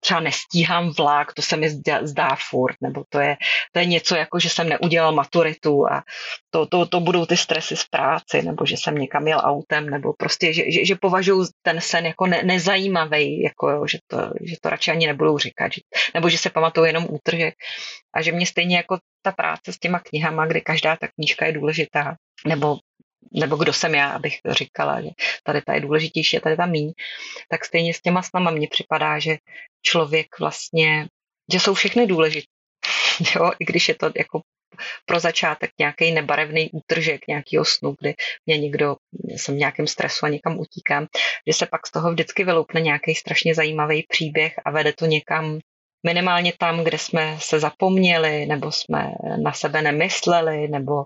třeba nestíhám vlak, to se mi zdá, zdá furt, nebo to je, to je něco jako, že jsem neudělal maturitu a to, to, to budou ty stresy z práci, nebo že jsem někam jel autem, nebo prostě, že, že, že považuji ten sen jako ne, nezajímavý, jako jo, že, to, že to radši ani nebudou říkat, že, nebo že se pamatuju jenom útržek. A že mě stejně jako ta práce s těma knihama, kde každá ta knížka je důležitá, nebo nebo kdo jsem já, abych říkala, že tady ta je důležitější a tady ta míň, tak stejně s těma snama mně připadá, že člověk vlastně, že jsou všechny důležité. Jo, i když je to jako pro začátek nějaký nebarevný útržek nějakého snu, kdy mě někdo, jsem v nějakém stresu a někam utíkám, že se pak z toho vždycky vyloupne nějaký strašně zajímavý příběh a vede to někam minimálně tam, kde jsme se zapomněli, nebo jsme na sebe nemysleli, nebo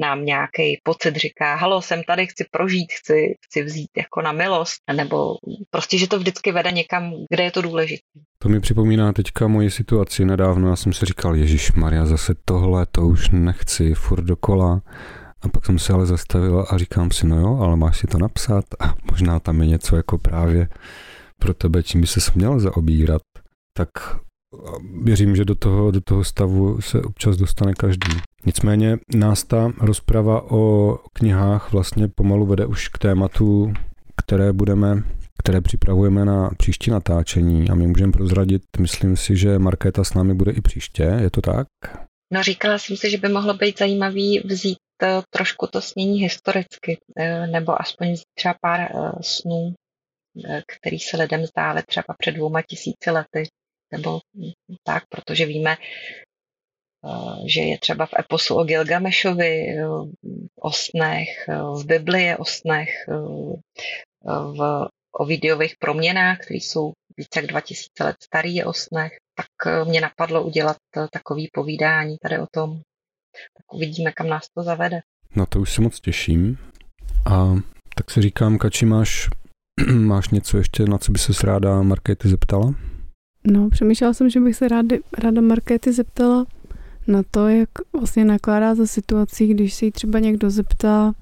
nám nějaký pocit říká, halo, jsem tady, chci prožít, chci, chci vzít jako na milost, nebo prostě, že to vždycky vede někam, kde je to důležité. To mi připomíná teďka moji situaci nedávno. Já jsem si říkal, Ježíš Maria, zase tohle, to už nechci, furt dokola. A pak jsem se ale zastavil a říkám si, no jo, ale máš si to napsat a možná tam je něco jako právě pro tebe, čím by se měl zaobírat. Tak věřím, že do toho, do toho stavu se občas dostane každý. Nicméně nás ta rozprava o knihách vlastně pomalu vede už k tématu, které budeme které připravujeme na příští natáčení a my můžeme prozradit, myslím si, že Markéta s námi bude i příště, je to tak? No říkala jsem si, že by mohlo být zajímavý vzít eh, trošku to snění historicky, eh, nebo aspoň třeba pár eh, snů, který se lidem zdály třeba před dvouma tisíci lety, nebo tak, protože víme, eh, že je třeba v eposu o Gilgamešovi, eh, o snech, eh, v Biblii o snech, v Ovidiových proměnách, které jsou více jak 2000 let starý o snech, tak mě napadlo udělat takový povídání tady o tom. Tak uvidíme, kam nás to zavede. Na to už se moc těším. A tak se říkám, Kači, máš, máš něco ještě, na co by se ráda Markéty zeptala? No, přemýšlela jsem, že bych se ráda, ráda Markéty zeptala na to, jak vlastně nakládá za situací, když se jí třeba někdo zeptá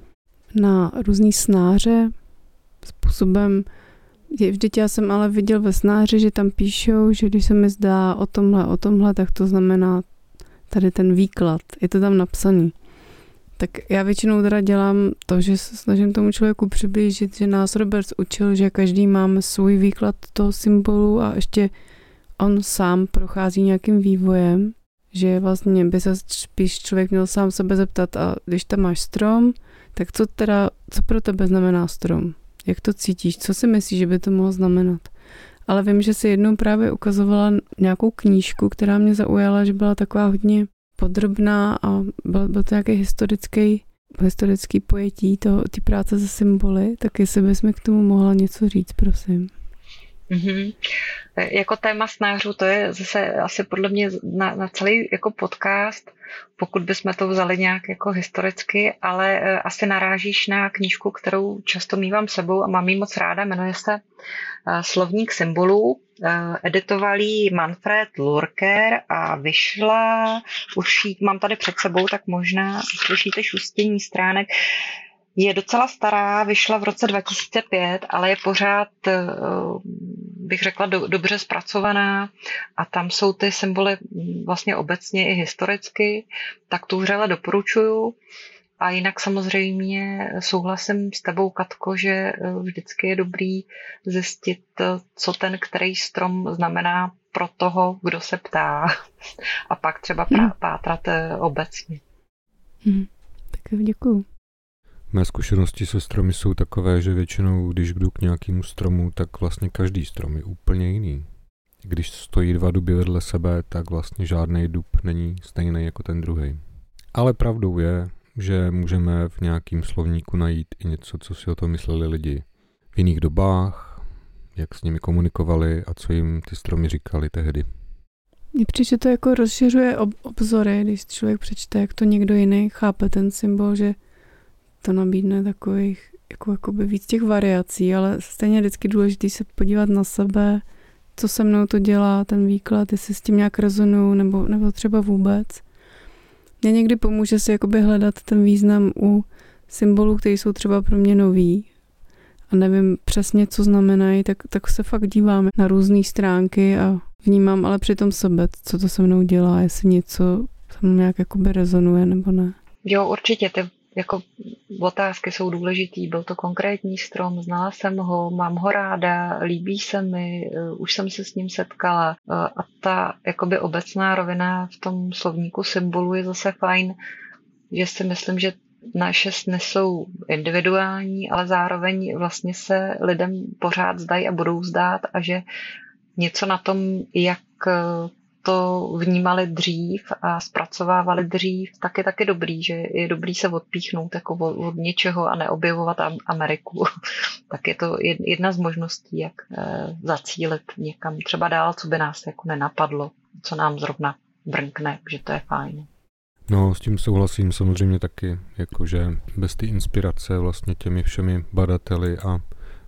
na různý snáře, způsobem, vždyť já jsem ale viděl ve snáři, že tam píšou, že když se mi zdá o tomhle, o tomhle, tak to znamená tady ten výklad. Je to tam napsaný. Tak já většinou teda dělám to, že se snažím tomu člověku přiblížit, že nás Roberts učil, že každý máme svůj výklad toho symbolu a ještě on sám prochází nějakým vývojem, že vlastně by se spíš člověk měl sám sebe zeptat a když tam máš strom, tak co teda, co pro tebe znamená strom? Jak to cítíš? Co si myslíš, že by to mohlo znamenat? Ale vím, že si jednou právě ukazovala nějakou knížku, která mě zaujala, že byla taková hodně podrobná a byl, byl to nějaký historický, historický pojetí ty práce se symboly, tak jestli bys mi k tomu mohla něco říct, prosím. Mm-hmm. Jako téma snářů, to je zase asi podle mě na, na celý jako podcast, pokud bychom to vzali nějak jako historicky, ale e, asi narážíš na knížku, kterou často mývám sebou a mám ji moc ráda, jmenuje se e, Slovník symbolů. Editoval ji Manfred Lurker a vyšla, už ji mám tady před sebou, tak možná slyšíte šustění stránek, je docela stará, vyšla v roce 2005, ale je pořád, eh, bych řekla, do, dobře zpracovaná a tam jsou ty symboly vlastně obecně i historicky, tak tu vřele doporučuju. A jinak samozřejmě souhlasím s tebou, Katko, že eh, vždycky je dobrý zjistit, eh, co ten který strom znamená pro toho, kdo se ptá. A pak třeba hmm. pátrat obecně. Hmm. Tak děkuju. Mé zkušenosti se stromy jsou takové, že většinou, když jdu k nějakému stromu, tak vlastně každý strom je úplně jiný. Když stojí dva duby vedle sebe, tak vlastně žádný dub není stejný jako ten druhý. Ale pravdou je, že můžeme v nějakém slovníku najít i něco, co si o tom mysleli lidi v jiných dobách, jak s nimi komunikovali a co jim ty stromy říkali tehdy. Mně přijde, to jako rozšiřuje ob- obzory, když člověk přečte, jak to někdo jiný chápe ten symbol, že to nabídne takových jako, jakoby víc těch variací, ale stejně vždycky důležité se podívat na sebe, co se mnou to dělá, ten výklad, jestli s tím nějak rezonuju, nebo, nebo třeba vůbec. Mně někdy pomůže si jakoby hledat ten význam u symbolů, které jsou třeba pro mě nový a nevím přesně, co znamenají, tak, tak se fakt dívám na různé stránky a vnímám ale přitom sebe, co to se mnou dělá, jestli něco se mnou nějak jakoby rezonuje nebo ne. Jo, určitě. Ty jako otázky jsou důležitý. Byl to konkrétní strom, znala jsem ho, mám ho ráda, líbí se mi, eh, už jsem se s ním setkala. Eh, a ta jakoby obecná rovina v tom slovníku symbolu je zase fajn, že si myslím, že naše sny jsou individuální, ale zároveň vlastně se lidem pořád zdají a budou zdát a že něco na tom, jak eh, to vnímali dřív a zpracovávali dřív, tak je taky dobrý, že je dobrý se odpíchnout jako od, od něčeho a neobjevovat Ameriku. tak je to jedna z možností, jak eh, zacílit někam třeba dál, co by nás jako nenapadlo, co nám zrovna brnkne, že to je fajn. No, s tím souhlasím samozřejmě taky, jakože bez té inspirace vlastně těmi všemi badateli a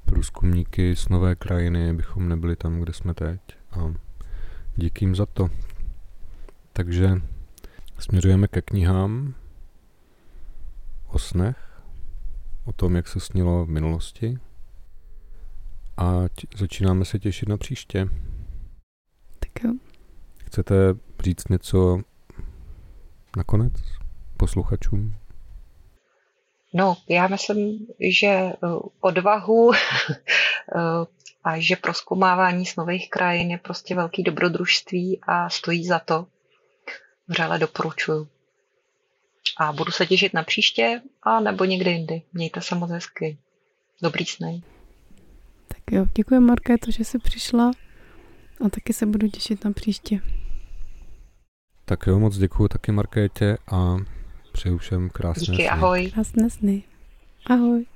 průzkumníky z nové krajiny bychom nebyli tam, kde jsme teď. A Díky jim za to. Takže směřujeme ke knihám o snech, o tom, jak se snilo v minulosti a t- začínáme se těšit na příště. Tak jo. Chcete říct něco nakonec posluchačům? No, já myslím, že uh, odvahu uh, a že proskoumávání nových krajin je prostě velký dobrodružství a stojí za to. Vřele doporučuju. A budu se těšit na příště a nebo někdy jindy. Mějte se moc hezky. Dobrý sny. Tak jo, děkuji Markéto, že jsi přišla a taky se budu těšit na příště. Tak jo, moc děkuji taky Markétě a přeju všem krásné Díky, sny. ahoj. Krásné sny. Ahoj.